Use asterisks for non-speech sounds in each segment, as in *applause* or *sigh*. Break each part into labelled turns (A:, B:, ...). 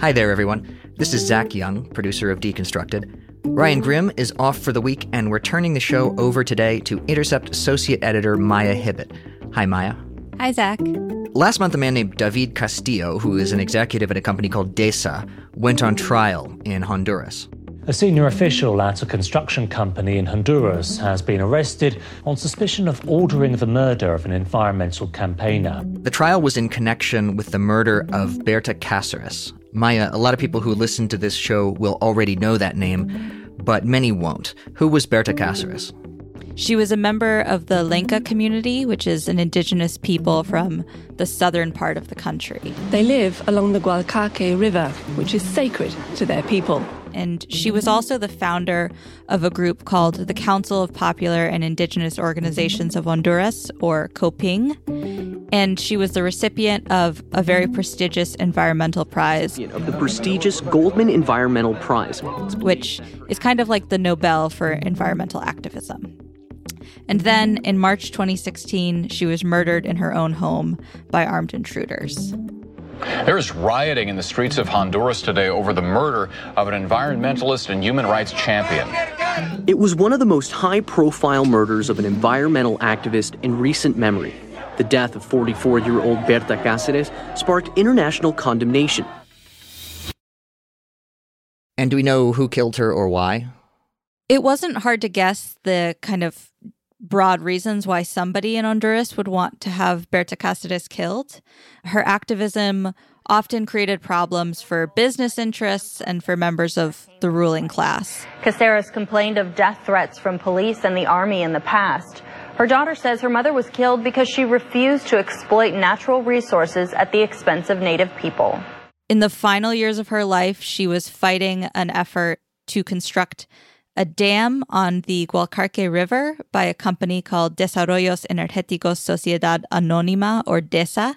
A: Hi there, everyone. This is Zach Young, producer of Deconstructed. Ryan Grim is off for the week, and we're turning the show over today to Intercept associate editor Maia Hibbett. Hi, Maia.
B: Hi, Zach.
A: Last month, a man named David Castillo, who is an executive at a company called DESA, went on trial in Honduras.
C: A senior official at a construction company in Honduras has been arrested on suspicion of ordering the murder of an environmental campaigner.
A: The trial was in connection with the murder of Berta Cáceres. Maia, a lot of people who listen to this show will already know that name, but many won't. Who was Berta Cáceres?
B: She was a member of the Lenca community, which is an indigenous people from the southern part of the country.
D: They live along the Gualcarque River, which is sacred to their people
B: and she was also the founder of a group called the Council of Popular and Indigenous Organizations of Honduras, or COPINH. And she was the recipient of a very prestigious environmental prize.
E: Of the prestigious Goldman Environmental Prize,
B: which is kind of like the Nobel for environmental activism. And then in March 2016, she was murdered in her own home by armed intruders.
F: There's rioting in the streets of Honduras today over the murder of an environmentalist and human rights champion.
E: It was one of the most high profile murders of an environmental activist in recent memory. The death of 44 year old Berta Cáceres sparked international condemnation.
A: And do we know who killed her or why?
B: It wasn't hard to guess the kind of broad reasons why somebody in Honduras would want to have Berta Cáceres killed. Her activism often created problems for business interests and for members of the ruling class.
G: Cáceres complained of death threats from police and the army in the past. Her daughter says her mother was killed because she refused to exploit natural resources at the expense of native people.
B: In the final years of her life, she was fighting an effort to construct a dam on the Gualcarque River by a company called Desarrollos Energéticos Sociedad Anónima, or DESA.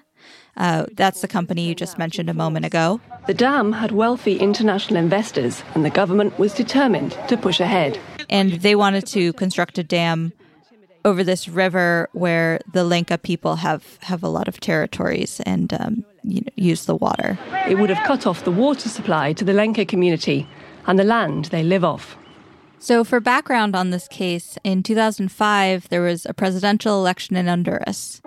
B: Uh, that's the company you just mentioned a moment ago.
D: The dam had wealthy international investors, and the government was determined to push ahead.
B: And they wanted to construct a dam over this river where the Lenca people have, have a lot of territories and um, you know, use the water.
D: It would have cut off the water supply to the Lenca community and the land they live off.
B: So, for background on this case, in 2005, there was a presidential election in Honduras.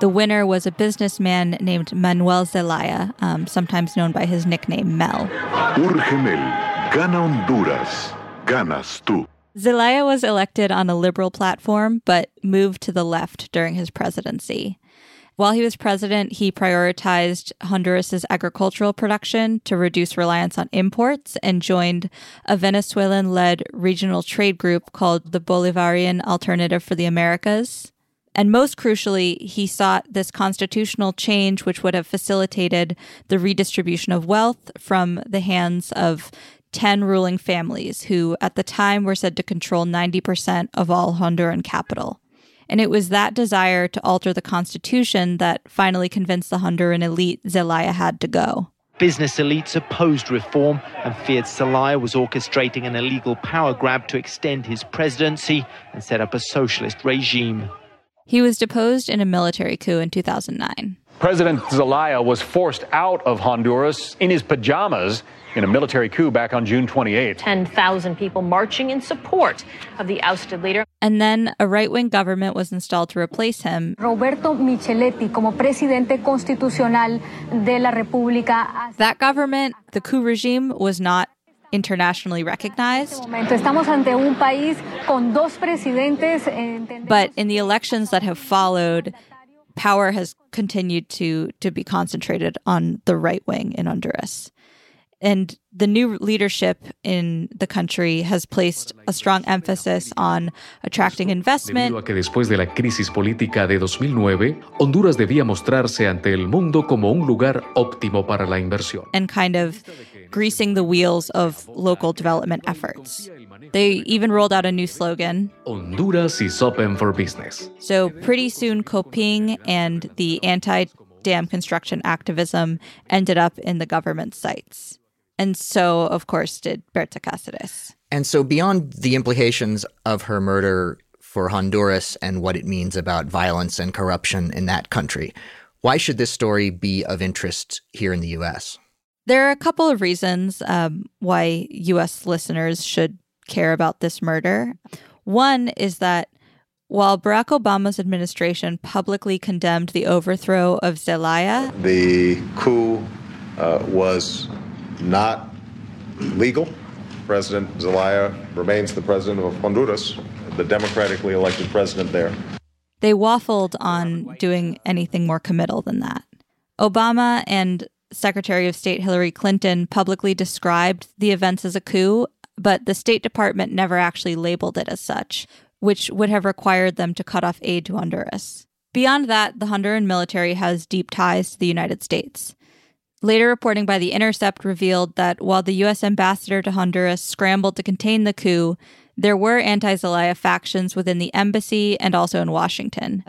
B: The winner was a businessman named Manuel Zelaya, um, sometimes known by his nickname Mel.
H: Gana Honduras. Ganas tú.
B: Zelaya was elected on a liberal platform, but moved to the left during his presidency. While he was president, he prioritized Honduras's agricultural production to reduce reliance on imports and joined a Venezuelan led regional trade group called the Bolivarian Alternative for the Americas. And most crucially, he sought this constitutional change, which would have facilitated the redistribution of wealth from the hands of 10 ruling families, who at the time were said to control 90% of all Honduran capital. And it was that desire to alter the Constitution that finally convinced the Honduran elite Zelaya had to go.
I: Business elites opposed reform and feared Zelaya was orchestrating an illegal power grab to extend his presidency and set up a socialist regime.
B: He was deposed in a military coup in 2009.
F: President Zelaya was forced out of Honduras in his pajamas in a military coup back on June 28.
G: 10,000 people marching in support of the ousted leader.
B: And then a right wing government was installed to replace him.
J: Roberto Micheletti como presidente constitucional de la República.
B: That government, the coup regime, was not internationally recognized. But in the elections that have followed, power has continued to to be concentrated on the right wing in Honduras. And the new leadership in the country has placed a strong emphasis on attracting investment.
K: Debido a que después de la crisis política de 2009, Honduras debía mostrarse ante el mundo como un lugar óptimo para la inversión.
B: And kind of greasing the wheels of local development efforts. They even rolled out a new slogan
K: Honduras is open for business.
B: So, pretty soon, COPINH and the anti dam construction activism ended up in the government sights. And so, of course, did Berta Cáceres.
A: And so, beyond the implications of her murder for Honduras and what it means about violence and corruption in that country, why should this story be of interest here in the US?
B: There are a couple of reasons um, why US listeners should care about this murder. One is that while Barack Obama's administration publicly condemned the overthrow of Zelaya,
L: the coup uh, was not legal. President Zelaya remains the president of Honduras, the democratically elected president there.
B: They waffled on doing anything more committal than that. Obama and Secretary of State Hillary Clinton publicly described the events as a coup, but the State Department never actually labeled it as such, which would have required them to cut off aid to Honduras. Beyond that, the Honduran military has deep ties to the United States. Later reporting by The Intercept revealed that while the U.S. ambassador to Honduras scrambled to contain the coup, there were anti Zelaya factions within the embassy and also in Washington.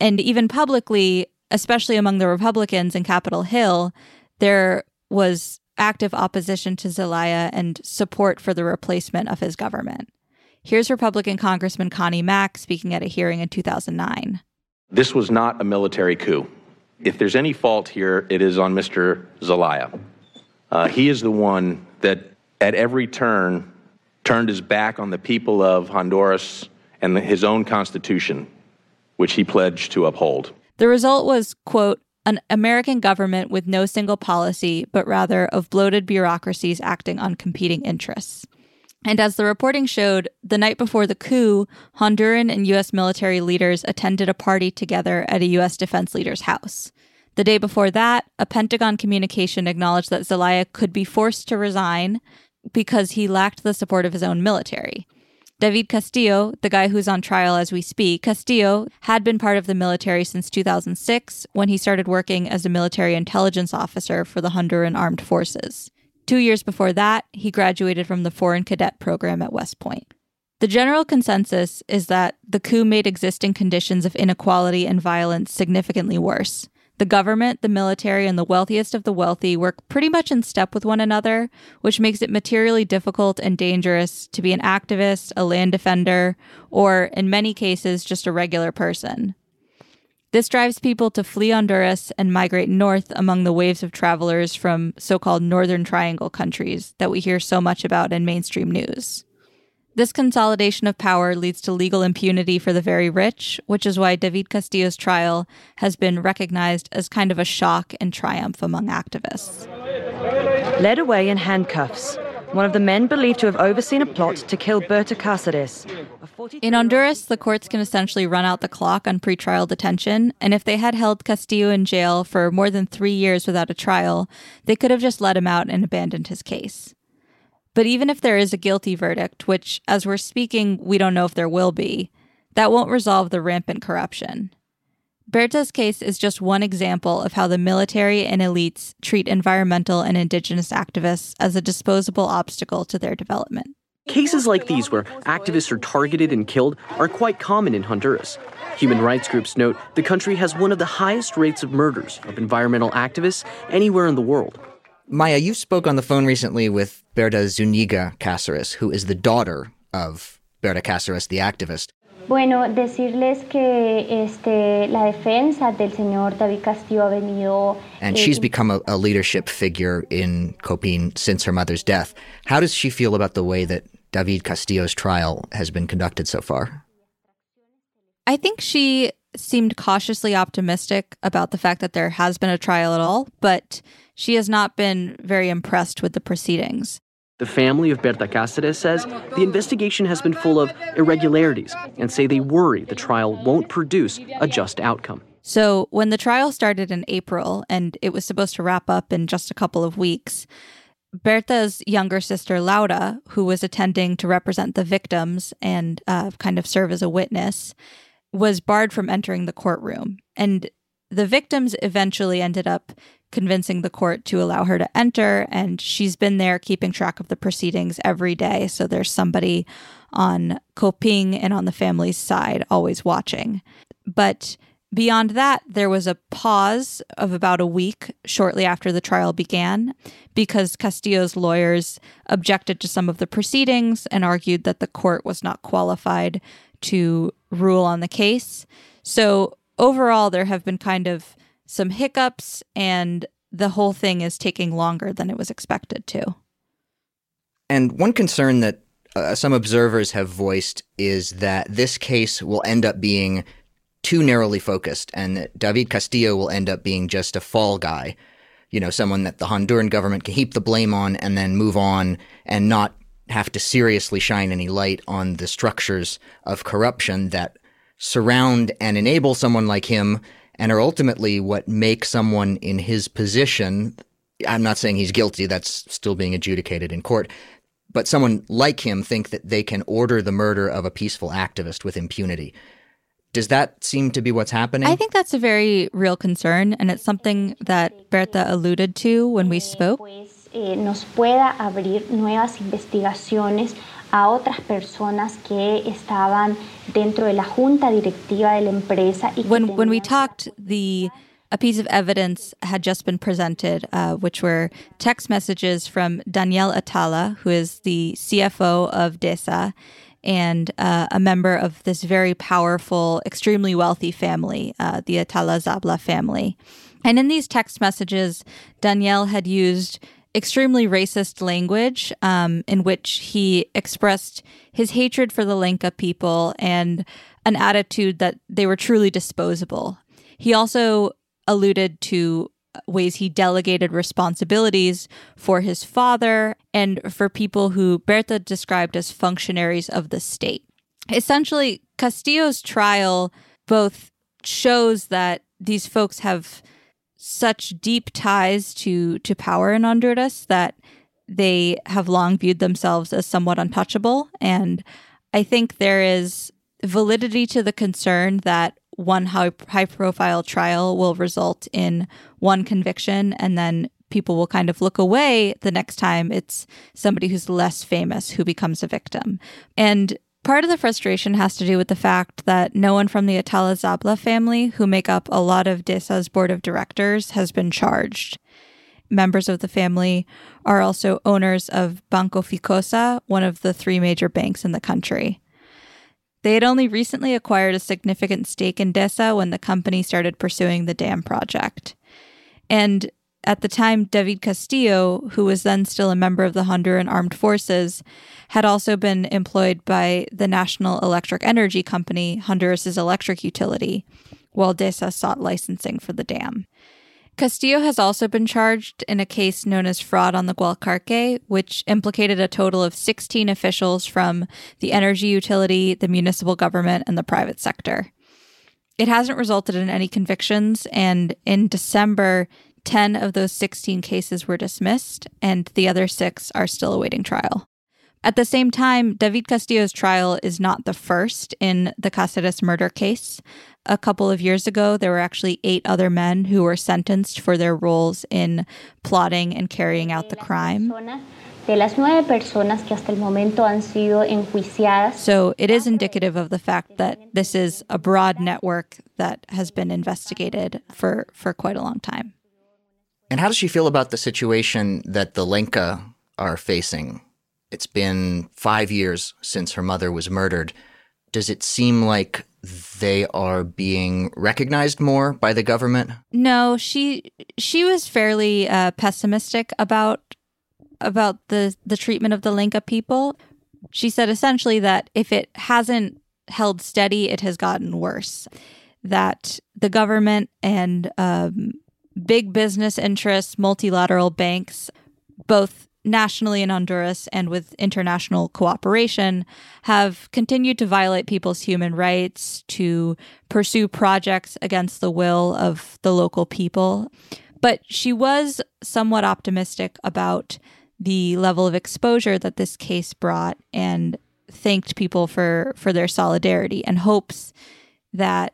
B: And even publicly, especially among the Republicans in Capitol Hill, there was active opposition to Zelaya and support for the replacement of his government. Here's Republican Congressman Connie Mack speaking at a hearing in 2009.
M: This was not a military coup. If there's any fault here, it is on Mr. Zelaya. Uh, he is the one that, at every turn, turned his back on the people of Honduras and his own constitution, which he pledged to uphold.
B: The result was, quote, an American government with no single policy, but rather of bloated bureaucracies acting on competing interests. And as the reporting showed, the night before the coup, Honduran and U.S. military leaders attended a party together at a U.S. defense leader's house. The day before that, a Pentagon communication acknowledged that Zelaya could be forced to resign because he lacked the support of his own military. David Castillo, the guy who's on trial as we speak, Castillo had been part of the military since 2006 when he started working as a military intelligence officer for the Honduran Armed Forces. Two years before that, he graduated from the Foreign Cadet Program at West Point. The general consensus is that the coup made existing conditions of inequality and violence significantly worse. The government, the military, and the wealthiest of the wealthy work pretty much in step with one another, which makes it materially difficult and dangerous to be an activist, a land defender, or, in many cases, just a regular person. This drives people to flee Honduras and migrate north among the waves of travelers from so called Northern Triangle countries that we hear so much about in mainstream news. This consolidation of power leads to legal impunity for the very rich, which is why David Castillo's trial has been recognized as kind of a shock and triumph among activists.
N: Led away in handcuffs, one of the men believed to have overseen a plot to kill Berta Cáceres.
B: In Honduras, the courts can essentially run out the clock on pretrial detention, and if they had held Castillo in jail for more than three years without a trial, they could have just let him out and abandoned his case. But even if there is a guilty verdict, which, as we're speaking, we don't know if there will be, that won't resolve the rampant corruption. Berta's case is just one example of how the military and elites treat environmental and indigenous activists as a disposable obstacle to their development.
E: Cases like these, where activists are targeted and killed, are quite common in Honduras. Human rights groups note the country has one of the highest rates of murders of environmental activists anywhere in the world.
A: Maia, you spoke on the phone recently with Berta Zuniga Cáceres, who is the daughter of Berta Cáceres, the activist.
O: Bueno, decirles que este, la defensa del señor David Castillo ha venido.
A: And she's eh, become a, a leadership figure in COPINH since her mother's death. How does she feel about the way that David Castillo's trial has been conducted so far?
B: I think she seemed cautiously optimistic about the fact that there has been a trial at all, but she has not been very impressed with the proceedings.
E: The family of Berta Cáceres says the investigation has been full of irregularities and say they worry the trial won't produce a just outcome.
B: So, when the trial started in April and it was supposed to wrap up in just a couple of weeks, Berta's younger sister, Laura, who was attending to represent the victims and uh, kind of serve as a witness, was barred from entering the courtroom. And the victims eventually ended up convincing the court to allow her to enter, and she's been there keeping track of the proceedings every day. So there's somebody on COPINH and on the family's side always watching. But Beyond that, there was a pause of about a week shortly after the trial began because Castillo's lawyers objected to some of the proceedings and argued that the court was not qualified to rule on the case. So, overall, there have been kind of some hiccups, and the whole thing is taking longer than it was expected to.
A: And one concern that uh, some observers have voiced is that this case will end up being too narrowly focused, and that David Castillo will end up being just a fall guy. You know, someone that the Honduran government can heap the blame on and then move on and not have to seriously shine any light on the structures of corruption that surround and enable someone like him and are ultimately what make someone in his position. I'm not saying he's guilty, that's still being adjudicated in court. But someone like him think that they can order the murder of a peaceful activist with impunity. Does that seem to be what's happening?
B: I think that's a very real concern, and it's something that Berta alluded to when we spoke.
O: Eh, nos pueda abrir nuevas investigaciones a otras personas que estaban dentro de la junta directiva de la empresa.
B: Y when, when we talked, the a piece of evidence had just been presented, uh, which were text messages from Daniel Atala, who is the CFO of DESA, and uh, a member of this very powerful, extremely wealthy family, uh, the Atala Zablah family. And in these text messages, Daniel had used extremely racist language um, in which he expressed his hatred for the Lenca people and an attitude that they were truly disposable. He also alluded to ways he delegated responsibilities for his father and for people who Berta described as functionaries of the state. Essentially, Castillo's trial both shows that these folks have such deep ties to to power in Honduras that they have long viewed themselves as somewhat untouchable and I think there is validity to the concern that one high, high profile trial will result in one conviction and then people will kind of look away the next time it's somebody who's less famous who becomes a victim. And part of the frustration has to do with the fact that no one from the Atala Zablah family, who make up a lot of DESA's board of directors, has been charged. Members of the family are also owners of Banco Ficohsa, one of the three major banks in the country. They had only recently acquired a significant stake in DESA when the company started pursuing the dam project. And at the time, David Castillo, who was then still a member of the Honduran Armed Forces, had also been employed by the National Electric Energy Company, Honduras's electric utility, while DESA sought licensing for the dam. Castillo has also been charged in a case known as fraud on the Gualcarque, which implicated a total of 16 officials from the energy utility, the municipal government, and the private sector. It hasn't resulted in any convictions, and in December, 10 of those 16 cases were dismissed, and the other six are still awaiting trial. At the same time, David Castillo's trial is not the first in the Cáceres murder case. A couple of years ago, there were actually eight other men who were sentenced for their roles in plotting and carrying out the crime. So it is indicative of the fact that this is a broad network that has been investigated for, for quite a long time.
A: And how does she feel about the situation that the Lenca are facing? It's been five years since her mother was murdered. Does it seem like they are being recognized more by the government?
B: No, she she was fairly uh, pessimistic about about the the treatment of the Lenca people. She said essentially that if it hasn't held steady, it has gotten worse. That the government and um, big business interests, multilateral banks, both nationally in Honduras and with international cooperation, have continued to violate people's human rights, to pursue projects against the will of the local people. But she was somewhat optimistic about the level of exposure that this case brought and thanked people for for their solidarity and hopes that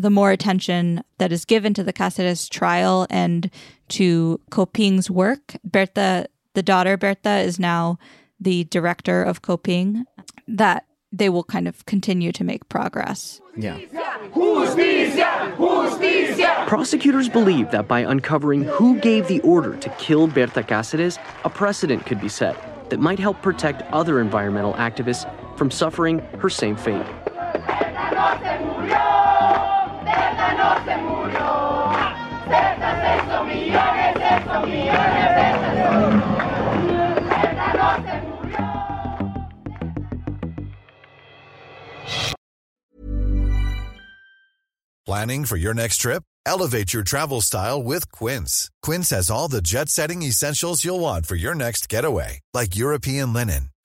B: the more attention that is given to the Cáceres trial and to COPINH's work, Berta, the daughter Berta, is now the director of COPINH, that they will kind of continue to make progress.
A: Yeah.
E: Justicia! Justicia! Prosecutors believe that by uncovering who gave the order to kill Berta Cáceres, a precedent could be set that might help protect other environmental activists from suffering her same fate.
P: Planning for your next trip? Elevate your travel style with Quince. Quince has all the jet setting essentials you'll want for your next getaway, like European linen,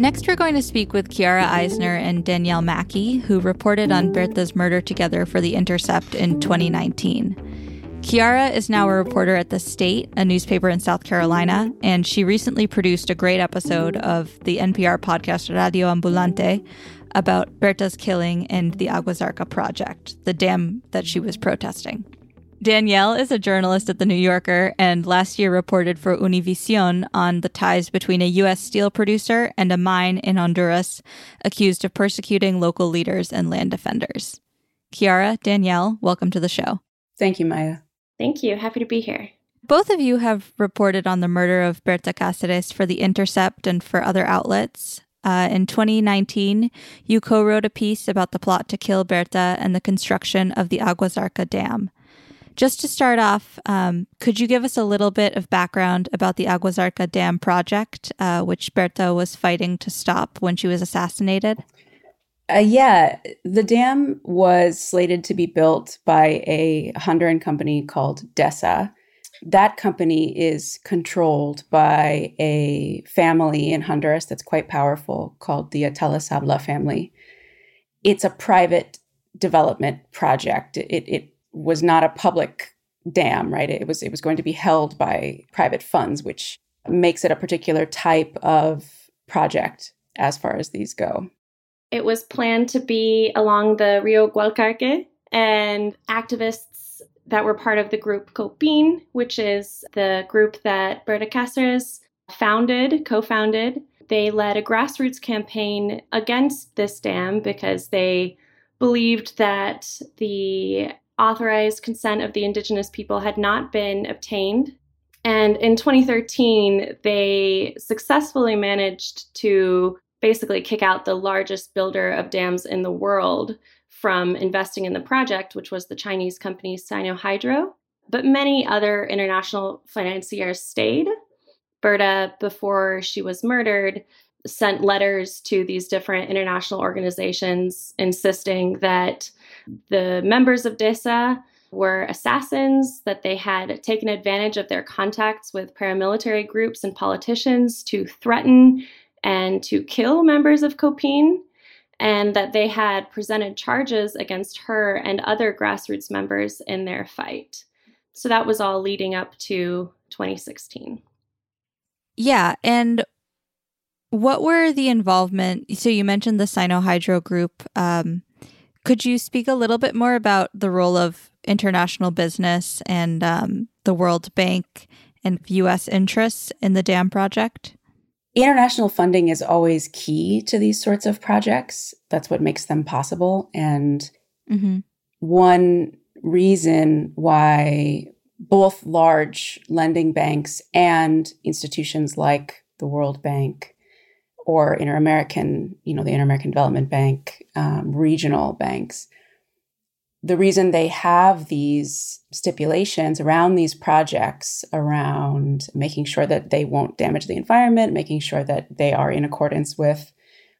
B: Next, we're going to speak with Chiara Eisner and Danielle Mackey, who reported on Berta's murder together for The Intercept in 2019. Chiara is now a reporter at The State, a newspaper in South Carolina, and she recently produced a great episode of the NPR podcast Radio Ambulante about Berta's killing and the Agua Zarca project, the dam that she was protesting. Danielle is a journalist at The New Yorker and last year reported for Univision on the ties between a U.S. steel producer and a mine in Honduras accused of persecuting local leaders and land defenders. Chiara, Danielle, welcome to the show.
Q: Thank you, Maia.
R: Thank you. Happy to be here.
B: Both of you have reported on the murder of Berta Cáceres for The Intercept and for other outlets. Uh, in 2019, you co wrote a piece about the plot to kill Berta and the construction of the Agua Zarca Dam. Just to start off, um, could you give us a little bit of background about the Agua Zarca Dam project, uh, which Berta was fighting to stop when she was assassinated?
Q: Uh, yeah, the dam was slated to be built by a Honduran company called DESA. That company is controlled by a family in Honduras that's quite powerful called the Atala Zablah family. It's a private development project. It, it was not a public dam, right? It was it was going to be held by private funds, which makes it a particular type of project as far as these go.
R: It was planned to be along the Rio Gualcarque, and activists that were part of the group COPINH, which is the group that Berta Cáceres founded, co-founded. They led a grassroots campaign against this dam because they believed that the authorized consent of the indigenous people had not been obtained. And in 2013, they successfully managed to basically kick out the largest builder of dams in the world from investing in the project, which was the Chinese company Sinohydro. But many other international financiers stayed. Berta, before she was murdered, sent letters to these different international organizations insisting that the members of DESA were assassins, that they had taken advantage of their contacts with paramilitary groups and politicians to threaten and to kill members of COPINH, and that they had presented charges against her and other grassroots members in their fight. So that was all leading up to 2016.
B: Yeah. And what were the involvement? So you mentioned the Sinohydro group. Um, could you speak a little bit more about the role of international business and um, the World Bank and U.S. interests in the dam project?
Q: International funding is always key to these sorts of projects. That's what makes them possible. And mm-hmm. one reason why both large lending banks and institutions like the World Bank or Inter-American, you know, the Inter-American Development Bank, um, regional banks the reason they have these stipulations around these projects around making sure that they won't damage the environment, making sure that they are in accordance with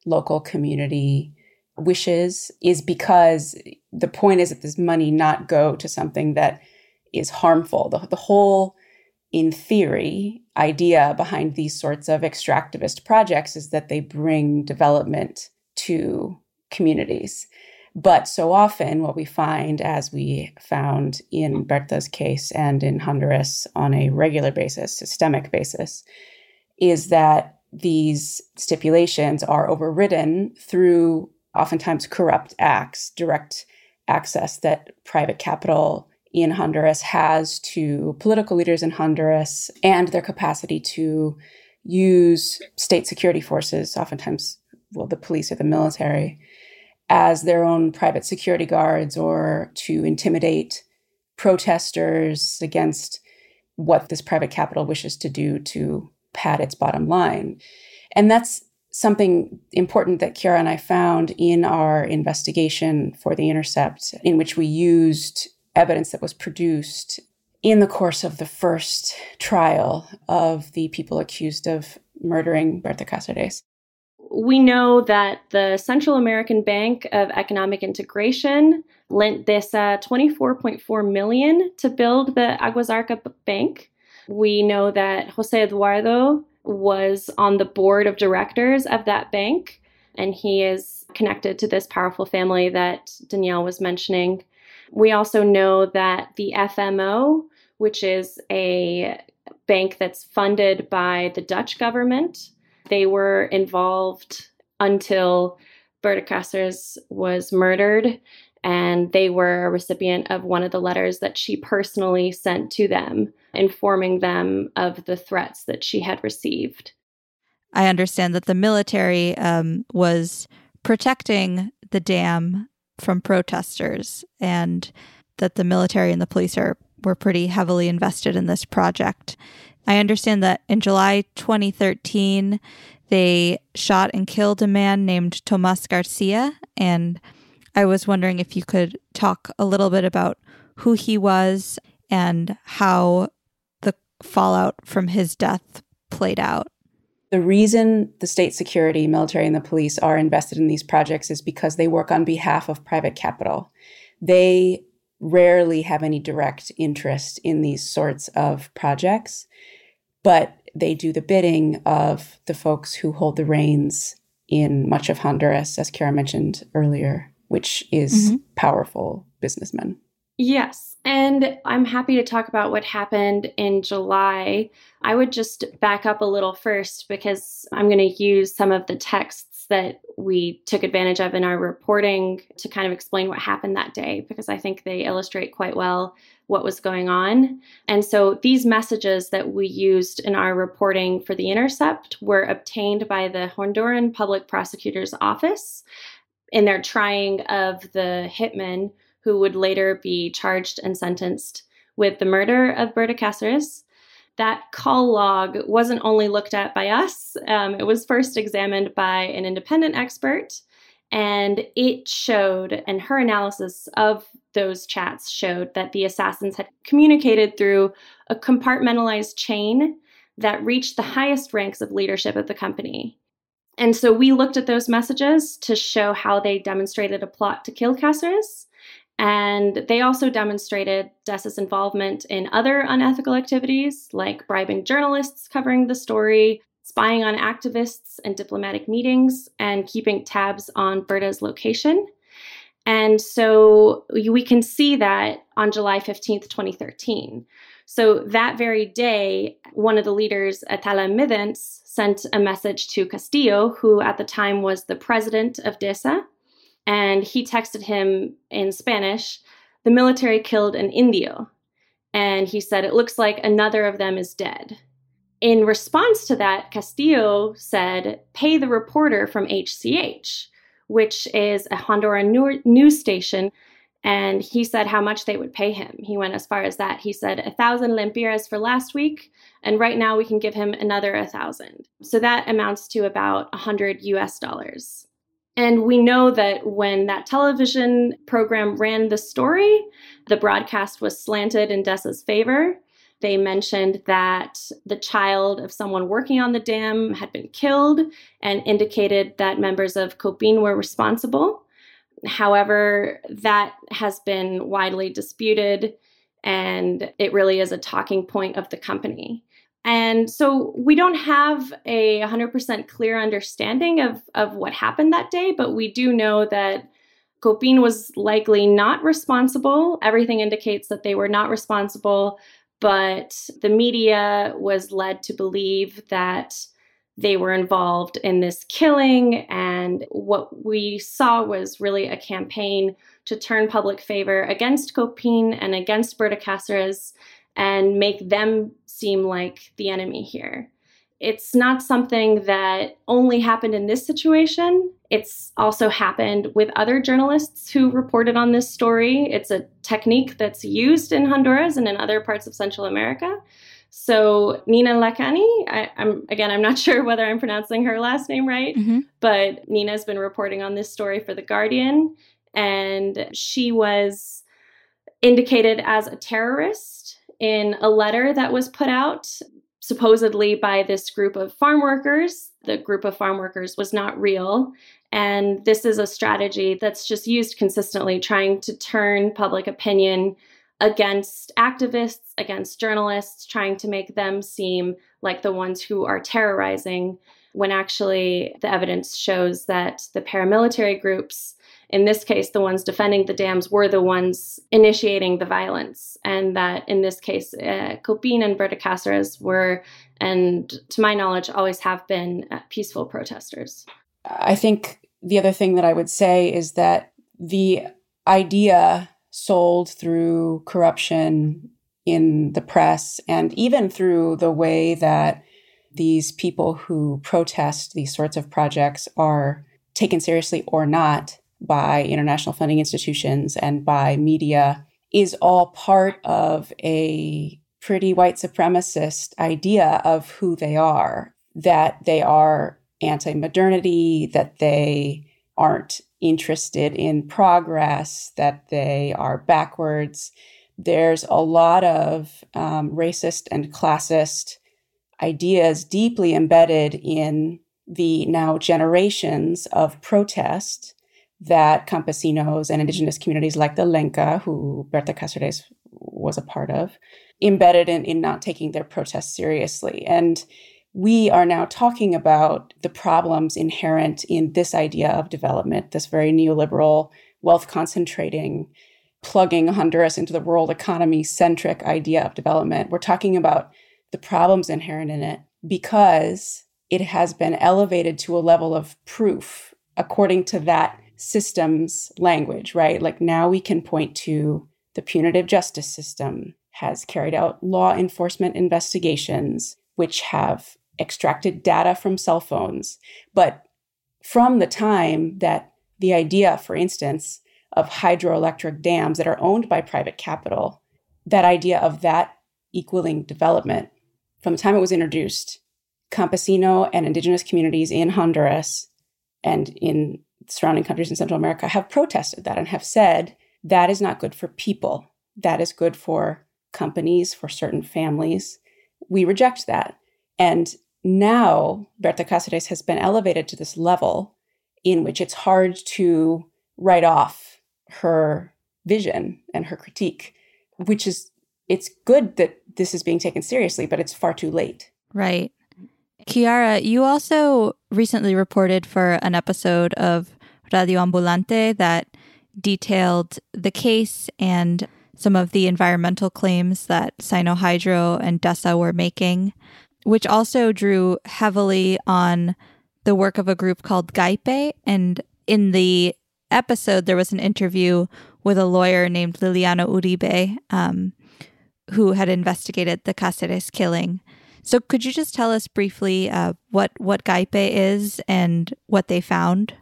Q: local community wishes is because the point is that this money not go to something that is harmful. The, the whole, in theory, idea behind these sorts of extractivist projects is that they bring development to communities. But so often, what we find, as we found in Berta's case and in Honduras on a regular basis, systemic basis, is that these stipulations are overridden through oftentimes corrupt acts, direct access that private capital in Honduras has to political leaders in Honduras and their capacity to use state security forces, oftentimes, well, the police or the military, as their own private security guards or to intimidate protesters against what this private capital wishes to do to pad its bottom line. And that's something important that Chiara and I found in our investigation for The Intercept, in which we used evidence that was produced in the course of the first trial of the people accused of murdering Berta Cáceres
R: we know that the Central American Bank of Economic Integration lent DESA uh, 24.4 million to build the Agua Zarca Bank. We know that Jose Eduardo was on the board of directors of that bank, and he is connected to this powerful family that Danielle was mentioning. We also know that the FMO, which is a bank that's funded by the Dutch government, they were involved until Berta was murdered, and they were a recipient of one of the letters that she personally sent to them, informing them of the threats that she had received.
B: I understand that the military um, was protecting the dam from protesters, and that the military and the police are were pretty heavily invested in this project. I understand that in July 2013, they shot and killed a man named Tomas Garcia. And I was wondering if you could talk a little bit about who he was and how the fallout from his death played out.
Q: The reason the state security, military, and the police are invested in these projects is because they work on behalf of private capital. They rarely have any direct interest in these sorts of projects, but they do the bidding of the folks who hold the reins in much of Honduras, as Chiara mentioned earlier, which is mm-hmm. powerful businessmen.
R: Yes. And I'm happy to talk about what happened in July. I would just back up a little first because I'm going to use some of the texts that we took advantage of in our reporting to kind of explain what happened that day because I think they illustrate quite well what was going on. And so these messages that we used in our reporting for The Intercept were obtained by the Honduran Public Prosecutor's Office in their trying of the hitman who would later be charged and sentenced with the murder of Berta Cáceres that call log wasn't only looked at by us, um, it was first examined by an independent expert. And it showed, and her analysis of those chats showed that the assassins had communicated through a compartmentalized chain that reached the highest ranks of leadership at the company. And so we looked at those messages to show how they demonstrated a plot to kill Cáceres and they also demonstrated DESA's involvement in other unethical activities like bribing journalists covering the story, spying on activists and diplomatic meetings, and keeping tabs on Berta's location. And so we can see that on July 15th, 2013. So that very day, one of the leaders, Atala Midence, sent a message to Castillo, who at the time was the president of DESA, and he texted him in Spanish, the military killed an Indio. And he said, It looks like another of them is dead. in response to that, Castillo said, pay the reporter from HCH, which is a Honduran news station. And he said how much they would pay him. He went as far as that. He said a thousand lempiras for last week, and right now we can give him another a thousand. So that amounts to about a hundred US dollars. And we know that when that television program ran the story, the broadcast was slanted in Desa's favor. They mentioned that the child of someone working on the dam had been killed and indicated that members of COPINH were responsible. However, that has been widely disputed, and it really is a talking point of the company. And so we don't have a 100% clear understanding of, of what happened that day, but we do know that COPINH was likely not responsible. Everything indicates that they were not responsible, but the media was led to believe that they were involved in this killing. And what we saw was really a campaign to turn public favor against COPINH and against Berta Cáceres and make them seem like the enemy here. It's not something that only happened in this situation. It's also happened with other journalists who reported on this story. It's a technique that's used in Honduras and in other parts of Central America. So Nina Lakhani, I, am again, I'm not *laughs* sure whether I'm pronouncing her last name right, mm-hmm. but Nina's been reporting on this story for The Guardian, and she was indicated as a terrorist in a letter that was put out supposedly by this group of farm workers. The group of farm workers was not real. And this is a strategy that's just used consistently, trying to turn public opinion against activists, against journalists, trying to make them seem like the ones who are terrorizing, when actually the evidence shows that the paramilitary groups in this case, the ones defending the dams were the ones initiating the violence, and that in this case, uh, COPINH and Berta Cáceres were, and to my knowledge, always have been uh, peaceful protesters.
Q: I think the other thing that I would say is that the idea sold through corruption in the press and even through the way that these people who protest these sorts of projects are taken seriously or not by international funding institutions and by media is all part of a pretty white supremacist idea of who they are that they are anti modernity, that they aren't interested in progress, that they are backwards. There's a lot of um, racist and classist ideas deeply embedded in the now generations of protest that campesinos and indigenous communities like the Lenca, who Berta Cáceres was a part of, embedded in, in not taking their protests seriously. And we are now talking about the problems inherent in this idea of development, this very neoliberal, wealth concentrating, plugging Honduras into the world economy centric idea of development. We're talking about the problems inherent in it because it has been elevated to a level of proof according to that systems language, right? Like now we can point to the punitive justice system has carried out law enforcement investigations, which have extracted data from cell phones. But from the time that the idea, for instance, of hydroelectric dams that are owned by private capital, that idea of that equaling development, from the time it was introduced, campesino and indigenous communities in Honduras and in surrounding countries in Central America have protested that and have said that is not good for people. That is good for companies, for certain families. We reject that. And now Berta Cáceres has been elevated to this level in which it's hard to write off her vision and her critique, which is it's good that this is being taken seriously, but it's far too late.
B: Right. Chiara, you also recently reported for an episode of Radio Ambulante that detailed the case and some of the environmental claims that Sinohydro and DESA were making, which also drew heavily on the work of a group called GAIPE. And in the episode, there was an interview with a lawyer named Liliana Uribe, um, who had investigated the Cáceres killing. So, could you just tell us briefly uh, what what GAIPE is and what they found?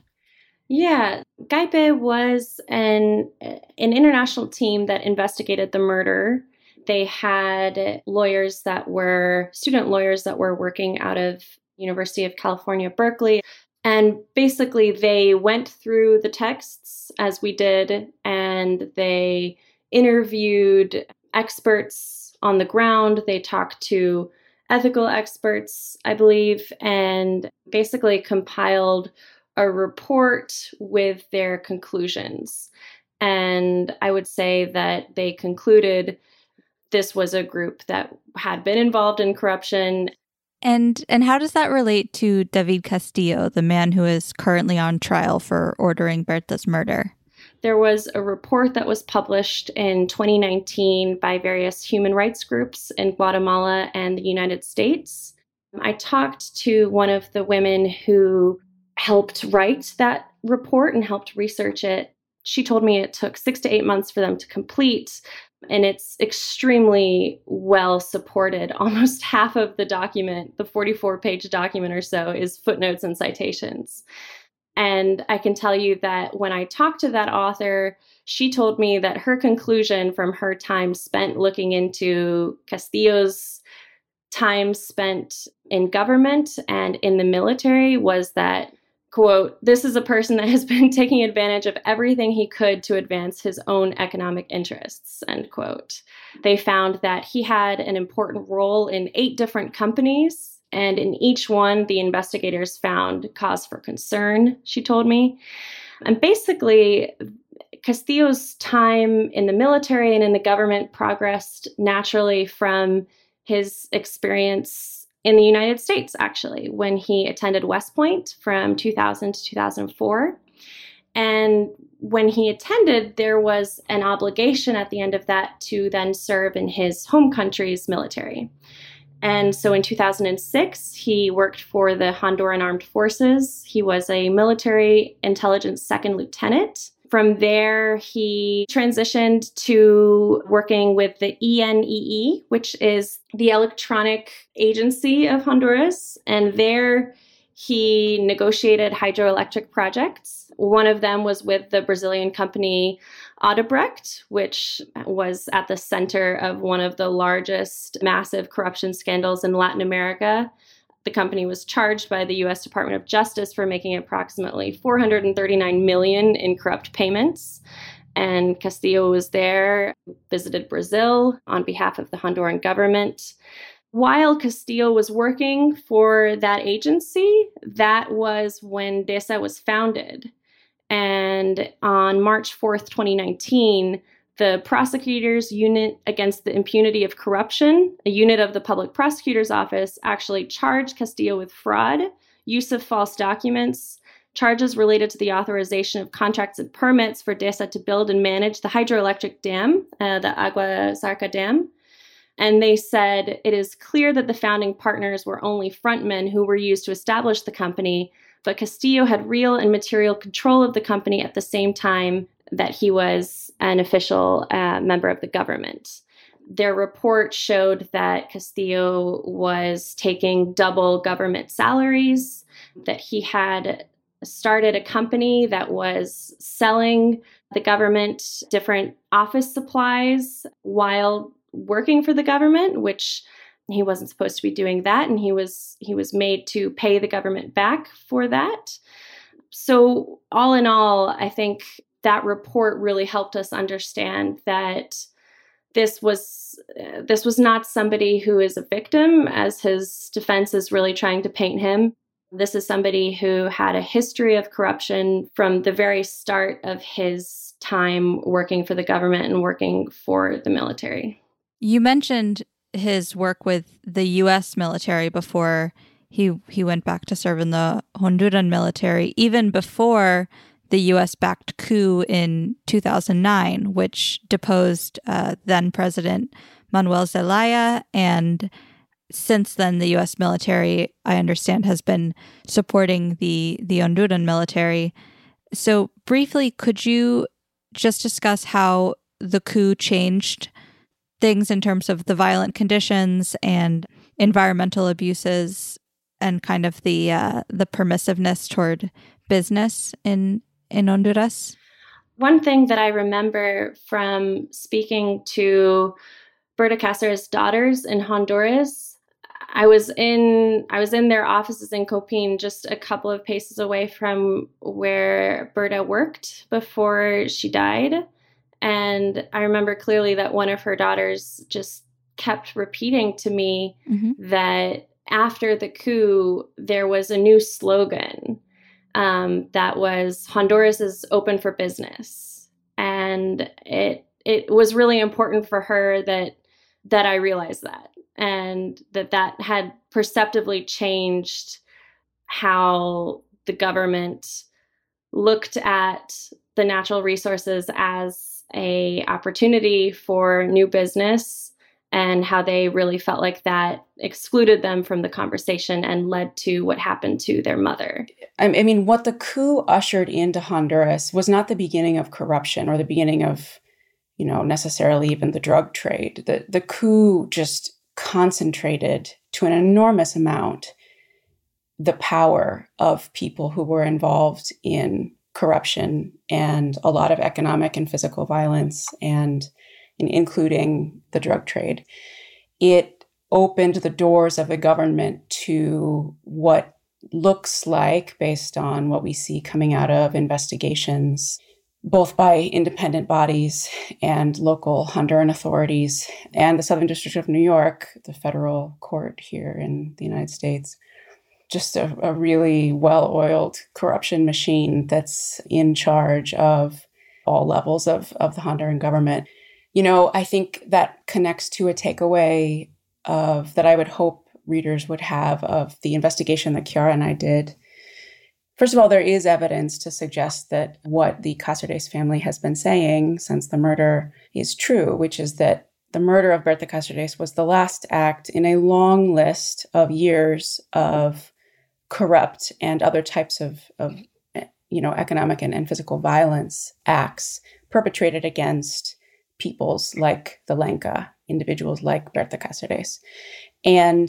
R: Yeah, GAIPE was an an international team that investigated the murder. They had lawyers that were student lawyers that were working out of University of California, Berkeley. And basically, they went through the texts as we did, and they interviewed experts on the ground. They talked to ethical experts, I believe, and basically compiled a report with their conclusions. And I would say that they concluded this was a group that had been involved in corruption.
B: And and how does that relate to David Castillo, the man who is currently on trial for ordering Berta's murder?
R: There was a report that was published in 2019 by various human rights groups in Guatemala and the United States. I talked to one of the women who helped write that report and helped research it. She told me it took six to eight months for them to complete, and it's extremely well supported. *laughs* Almost half of the document, the 44 page document or so, is footnotes and citations. And I can tell you that when I talked to that author, she told me that her conclusion from her time spent looking into Castillo's time spent in government and in the military was that quote this is a person that has been *laughs* taking advantage of everything he could to advance his own economic interests end quote they found that he had an important role in eight different companies and in each one, the investigators found cause for concern, she told me. And basically, Castillo's time in the military and in the government progressed naturally from his experience in the United States, actually, when he attended West Point from 2000 to 2004. And when he attended, there was an obligation at the end of that to then serve in his home country's military. And so in 2006, he worked for the Honduran Armed Forces. He was a military intelligence second lieutenant. From there, he transitioned to working with the ENEE, which is the electronic agency of Honduras. And there, he negotiated hydroelectric projects. One of them was with the Brazilian company Odebrecht, which was at the center of one of the largest massive corruption scandals in Latin America. The company was charged by the US Department of Justice for making approximately 439 million in corrupt payments. And Castillo was there, visited Brazil on behalf of the Honduran government. While Castillo was working for that agency, that was when DESA was founded. And on March 4th, 2019, the Prosecutors Unit Against the Impunity of Corruption, a unit of the Public Prosecutor's Office, actually charged Castillo with fraud, use of false documents, charges related to the authorization of contracts and permits for DESA to build and manage the hydroelectric dam, uh, the Agua Zarca Dam. And they said it is clear that the founding partners were only frontmen who were used to establish the company, but Castillo had real and material control of the company at the same time that he was an official uh, member of the government. Their report showed that Castillo was taking double government salaries, that he had started a company that was selling the government different office supplies while working for the government, which he wasn't supposed to be doing that and he was he was made to pay the government back for that so all in all i think that report really helped us understand that this was uh, this was not somebody who is a victim as his defense is really trying to paint him this is somebody who had a history of corruption from the very start of his time working for the government and working for the military
B: you mentioned his work with the U.S. military before he he went back to serve in the Honduran military, even before the U.S. backed coup in 2009, which deposed uh, then President Manuel Zelaya. And since then, the U.S. military, I understand, has been supporting the the Honduran military. So, briefly, could you just discuss how the coup changed things in terms of the violent conditions and environmental abuses and kind of the uh, the permissiveness toward business in in Honduras?
R: One thing that I remember from speaking to Berta Cáceres' daughters in Honduras, I was in I was in their offices in COPINH, just a couple of paces away from where Berta worked before she died. And I remember clearly that one of her daughters just kept repeating to me mm-hmm. that after the coup, there was a new slogan um, that was Honduras is open for business, and it it was really important for her that that I realized that and that that had perceptibly changed how the government looked at the natural resources as a opportunity for new business and how they really felt like that excluded them from the conversation and led to what happened to their mother.
Q: I mean, what the coup ushered into Honduras was not the beginning of corruption or the beginning of, you know, necessarily even the drug trade. The the coup just concentrated to an enormous amount the power of people who were involved in corruption and a lot of economic and physical violence and including the drug trade. It opened the doors of the government to what looks like, based on what we see coming out of investigations, both by independent bodies and local Honduran authorities, and the Southern District of New York, the federal court here in the United States. Just a, a really well oiled corruption machine that's in charge of all levels of, of the Honduran government you know, I think that connects to a takeaway of that I would hope readers would have of the investigation that Chiara and I did. First of all, there is evidence to suggest that what the Cáceres family has been saying since the murder is true, which is that the murder of Berta Cáceres was the last act in a long list of years of corrupt and other types of, of eh, you know, economic and, and physical violence acts perpetrated against peoples like the Lenca, individuals like Berta Cáceres. And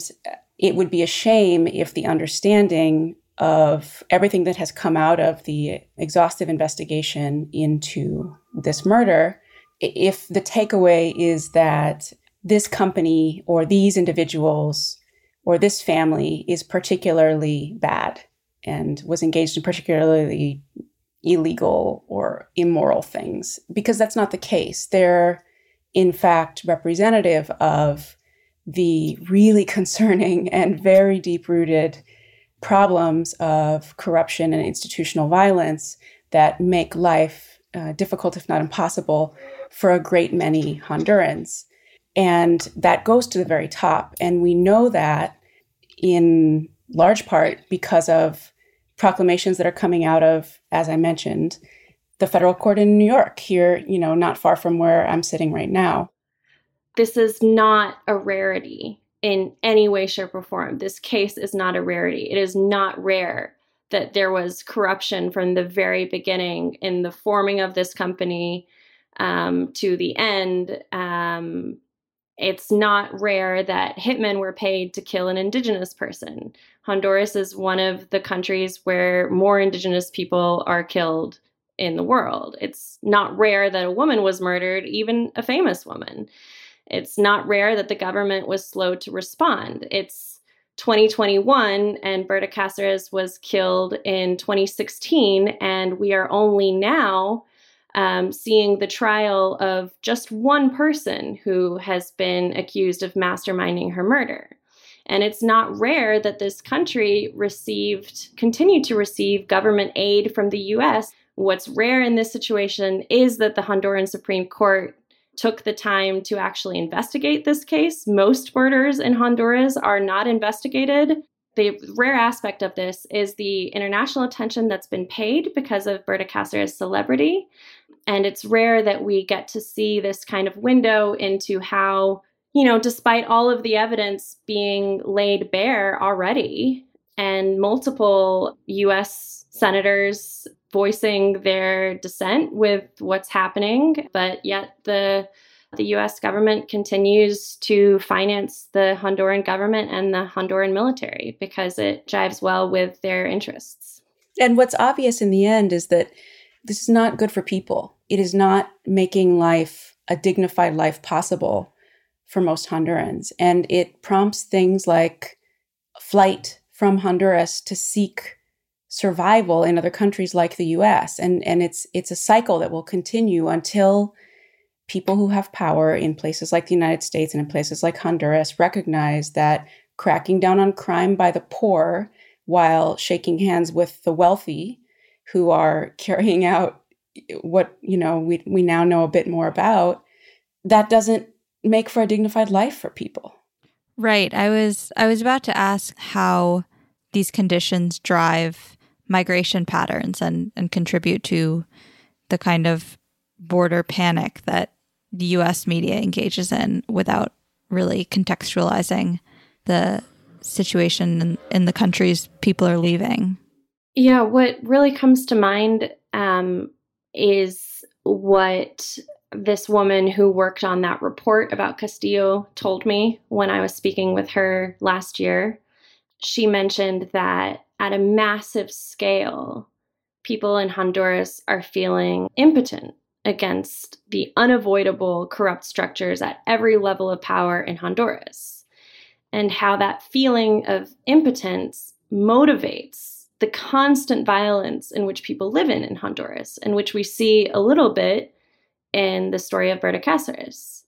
Q: it would be a shame if the understanding of everything that has come out of the exhaustive investigation into this murder, if the takeaway is that this company or these individuals or this family is particularly bad and was engaged in particularly illegal or immoral things because that's not the case. They're, in fact, representative of the really *laughs* concerning and very deep rooted problems of corruption and institutional violence that make life uh, difficult, if not impossible, for a great many Hondurans. And that goes to the very top. And we know that in large part because of proclamations that are coming out of, as I mentioned, the federal court in New York, here, you know, not far from where I'm sitting right now.
R: This is not a rarity in any way, shape, or form. This case is not a rarity. It is not rare that there was corruption from the very beginning in the forming of this company um, to the end. Um, it's not rare that hitmen were paid to kill an indigenous person. Honduras is one of the countries where more indigenous people are killed in the world. It's not rare that a woman was murdered, even a famous woman. It's not rare that the government was slow to respond. It's 2021 and Berta Cáceres was killed in 2016, and we are only now um, seeing the trial of just one person who has been accused of masterminding her murder. And it's not rare that this country received, continued to receive government aid from the US. What's rare in this situation is that the Honduran Supreme Court took the time to actually investigate this case. Most murders in Honduras are not investigated. The rare aspect of this is the international attention that's been paid because of Berta Cáceres' celebrity. And it's rare that we get to see this kind of window into how, you know, despite all of the evidence being laid bare already, and multiple US senators voicing their dissent with what's happening, but yet the The US government continues to finance the Honduran government and the Honduran military because it jives well with their interests.
Q: And what's obvious in the end is that this is not good for people. It is not making life a dignified life possible for most Hondurans. And it prompts things like flight from Honduras to seek survival in other countries like the US. And, and it's it's a cycle that will continue until people who have power in places like the United States and in places like Honduras recognize that cracking down on crime by the poor while shaking hands with the wealthy who are *laughs* carrying out what you know we we now know a bit more about that doesn't make for a dignified life for people.
B: Right. I was i was about to ask how these conditions drive migration patterns and and contribute to the kind of border panic that the US media engages in without really contextualizing the situation in, in the countries people are leaving.
R: Yeah, what really comes to mind um, is what this woman who worked on that report about Castillo told me when I was speaking with her last year. She mentioned that at a massive scale, people in Honduras are feeling impotent against the unavoidable corrupt structures at every level of power in Honduras, and how that feeling of impotence motivates the constant violence in which people live in in Honduras, in which we see a little bit in the story of Berta Cáceres.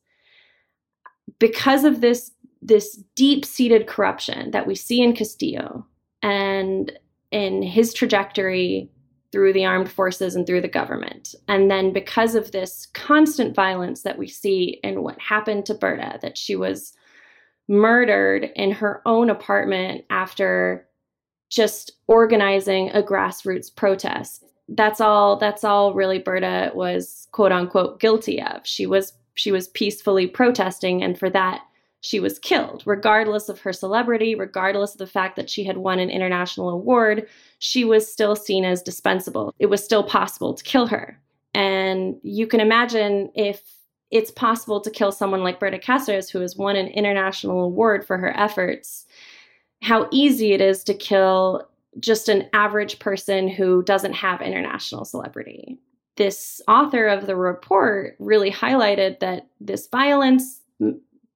R: Because of this, this deep seated corruption that we see in Castillo and in his trajectory through the armed forces and through the government. And then because of this constant violence that we see in what happened to Berta, that she was murdered in her own apartment after just organizing a grassroots protest. That's all that's all really Berta was quote unquote guilty of. She was she was peacefully protesting and for that she was killed regardless of her celebrity, regardless of the fact that she had won an international award, she was still seen as dispensable. It was still possible to kill her. And you can imagine if it's possible to kill someone like Berta Cáceres, who has won an international award for her efforts, how easy it is to kill just an average person who doesn't have international celebrity. This author of the report really highlighted that this violence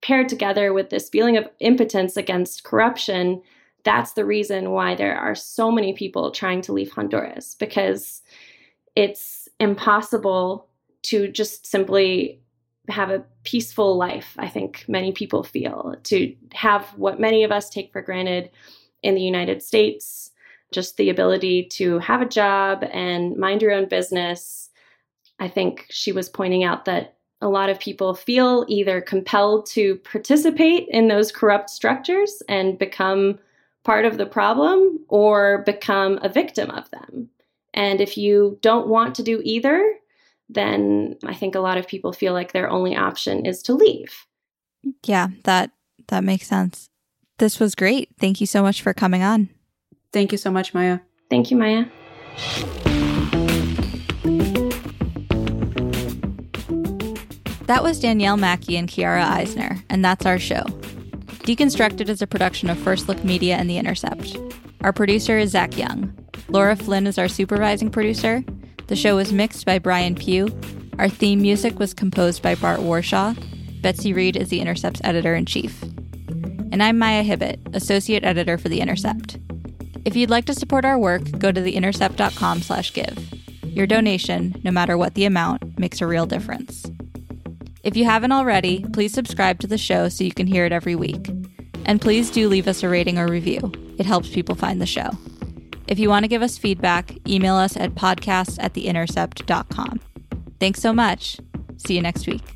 R: paired together with this feeling of impotence against corruption, that's the reason why there are so many people trying to leave Honduras because it's impossible to just simply have a peaceful life, I think many people feel, to have what many of us take for granted in the United States just the ability to have a job and mind your own business. I think she was pointing out that a lot of people feel either compelled to participate in those corrupt structures and become part of the problem or become a victim of them. And if you don't want to do either, then I think a lot of people feel like their only option is to leave.
B: Yeah, that that makes sense. This was great. Thank you so much for coming on.
Q: Thank you so much, Maia.
R: Thank you, Maia.
B: That was Danielle Mackey and Chiara Eisner, and that's our show. Deconstructed is a production of First Look Media and The Intercept. Our producer is Zach Young. Laura Flynn is our supervising producer, the show was mixed by Brian Pugh. Our theme music was composed by Bart Warshaw. Betsy Reed is The Intercept's editor in chief. And I'm Maia Hibbett, associate editor for The Intercept. If you'd like to support our work, go to theintercept.com/give. Your donation, no matter what the amount, makes a real difference. If you haven't already, please subscribe to the show so you can hear it every week. And please do leave us a rating or review. It helps people find the show. If you want to give us feedback, email us at podcasts at theintercept.com. Thanks so much. See you next week.